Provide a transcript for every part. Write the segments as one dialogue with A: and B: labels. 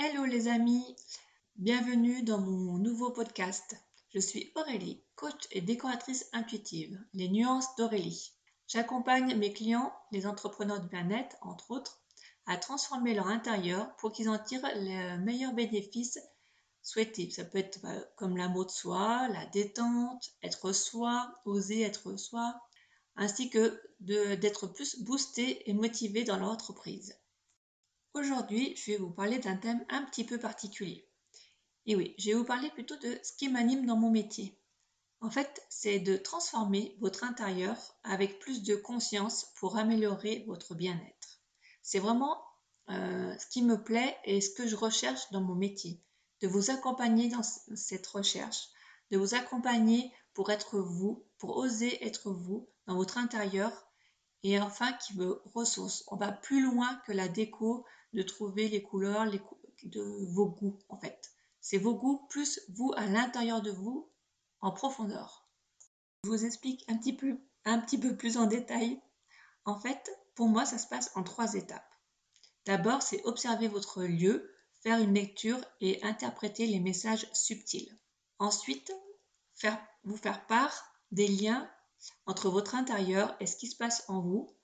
A: Hello les amis, bienvenue dans mon nouveau podcast. Je suis Aurélie, coach et décoratrice intuitive, les nuances d'Aurélie. J'accompagne mes clients, les entrepreneurs de bien-être, entre autres, à transformer leur intérieur pour qu'ils en tirent les meilleurs bénéfices souhaités. Ça peut être bah, comme l'amour de soi, la détente, être soi, oser être soi, ainsi que d'être plus boosté et motivé dans leur entreprise. Aujourd'hui, je vais vous parler d'un thème un petit peu particulier. Et oui, je vais vous parler plutôt de ce qui m'anime dans mon métier. En fait, c'est de transformer votre intérieur avec plus de conscience pour améliorer votre bien-être. C'est vraiment euh, ce qui me plaît et ce que je recherche dans mon métier. De vous accompagner dans cette recherche, de vous accompagner pour être vous, pour oser être vous dans votre intérieur et enfin qui me ressource. On va plus loin que la déco, de trouver les couleurs les de vos goûts en fait. C'est vos goûts plus vous à l'intérieur de vous en profondeur. Je vous explique un petit peu, un petit peu plus en détail. En fait, pour moi, ça se passe en trois étapes. D'abord, c'est observer votre lieu, faire une lecture et interpréter les messages subtils. Ensuite, faire, vous faire part des liens entre votre intérieur et ce qui se passe en vous.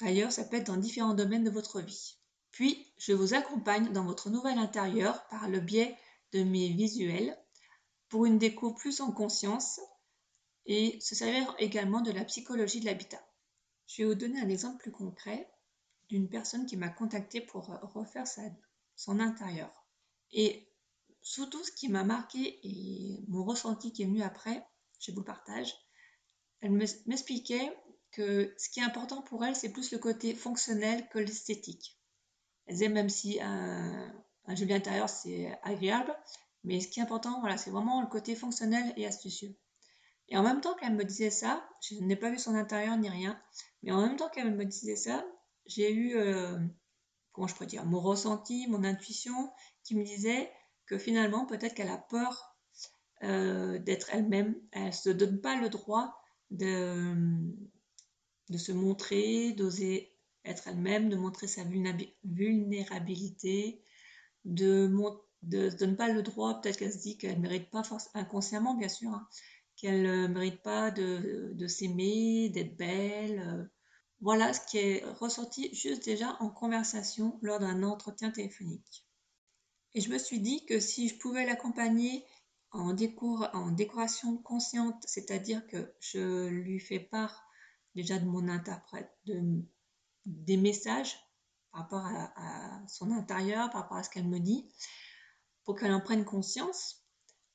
A: D'ailleurs, ça peut être dans différents domaines de votre vie. Puis, je vous accompagne dans votre nouvel intérieur par le biais de mes visuels pour une déco plus en conscience et se servir également de la psychologie de l'habitat. Je vais vous donner un exemple plus concret d'une personne qui m'a contacté pour refaire son intérieur. Et surtout, ce qui m'a marqué et mon ressenti qui est venu après, je vous le partage, elle m'expliquait que ce qui est important pour elle, c'est plus le côté fonctionnel que l'esthétique. Elle disait même si un, joli intérieur, c'est agréable, mais ce qui est important, voilà, c'est vraiment le côté fonctionnel et astucieux. Et en même temps qu'elle me disait ça, je n'ai pas vu son intérieur ni rien, mais en même temps qu'elle me disait ça, j'ai eu, euh, comment je pourrais dire, mon ressenti, mon intuition qui me disait que finalement, peut-être qu'elle a peur euh, d'être elle-même. Elle ne se donne pas le droit de, de se montrer, d'oser être elle-même, de montrer sa vulnérabilité, de, de se pas le droit, peut-être qu'elle se dit qu'elle ne mérite pas, inconsciemment bien sûr, hein, qu'elle ne mérite pas de, de s'aimer, d'être belle. Euh. Voilà ce qui est ressorti juste déjà en conversation lors d'un entretien téléphonique. Et je me suis dit que si je pouvais l'accompagner en, en décoration consciente, c'est-à-dire que je lui fais part déjà de mon interprète, de, des messages par rapport à, son intérieur, par rapport à ce qu'elle me dit, pour qu'elle en prenne conscience,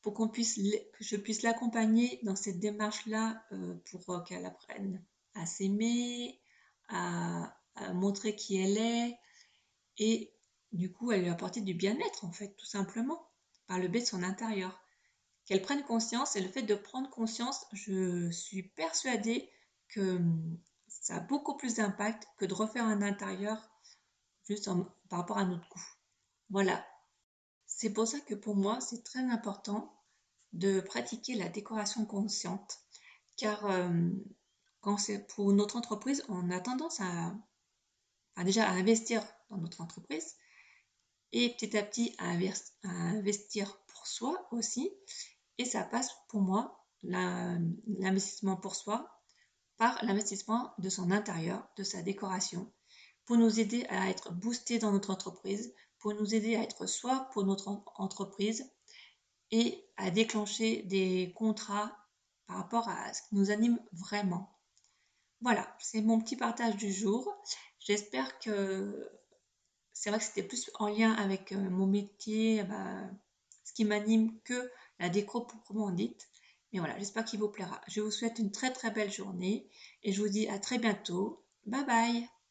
A: pour qu'on puisse, que je puisse l'accompagner dans cette démarche-là, euh, pour qu'elle apprenne à s'aimer, à, à, montrer qui elle est, et du coup, elle lui apporter du bien-être, en fait, tout simplement, par le biais de son intérieur. Qu'elle prenne conscience, et le fait de prendre conscience, je suis persuadée que ça a beaucoup plus d'impact que de refaire un intérieur juste par rapport à notre goût. Voilà. C'est pour ça que pour moi, c'est très important de pratiquer la décoration consciente, car euh, quand c'est pour notre entreprise, on a tendance à, déjà à investir dans notre entreprise et petit à petit à, investir pour soi aussi. Et ça passe pour moi, l'investissement pour soi, par l'investissement de son intérieur, de sa décoration, pour nous aider à être boosté dans notre entreprise, pour nous aider à être soi pour notre entreprise et à déclencher des contrats par rapport à ce qui nous anime vraiment. Voilà, c'est mon petit partage du jour. J'espère que c'est vrai que c'était plus en lien avec euh, mon métier, bah, ce qui m'anime que la déco proprement dite. Et voilà, j'espère qu'il vous plaira. Je vous souhaite une très très belle journée et je vous dis à très bientôt. Bye bye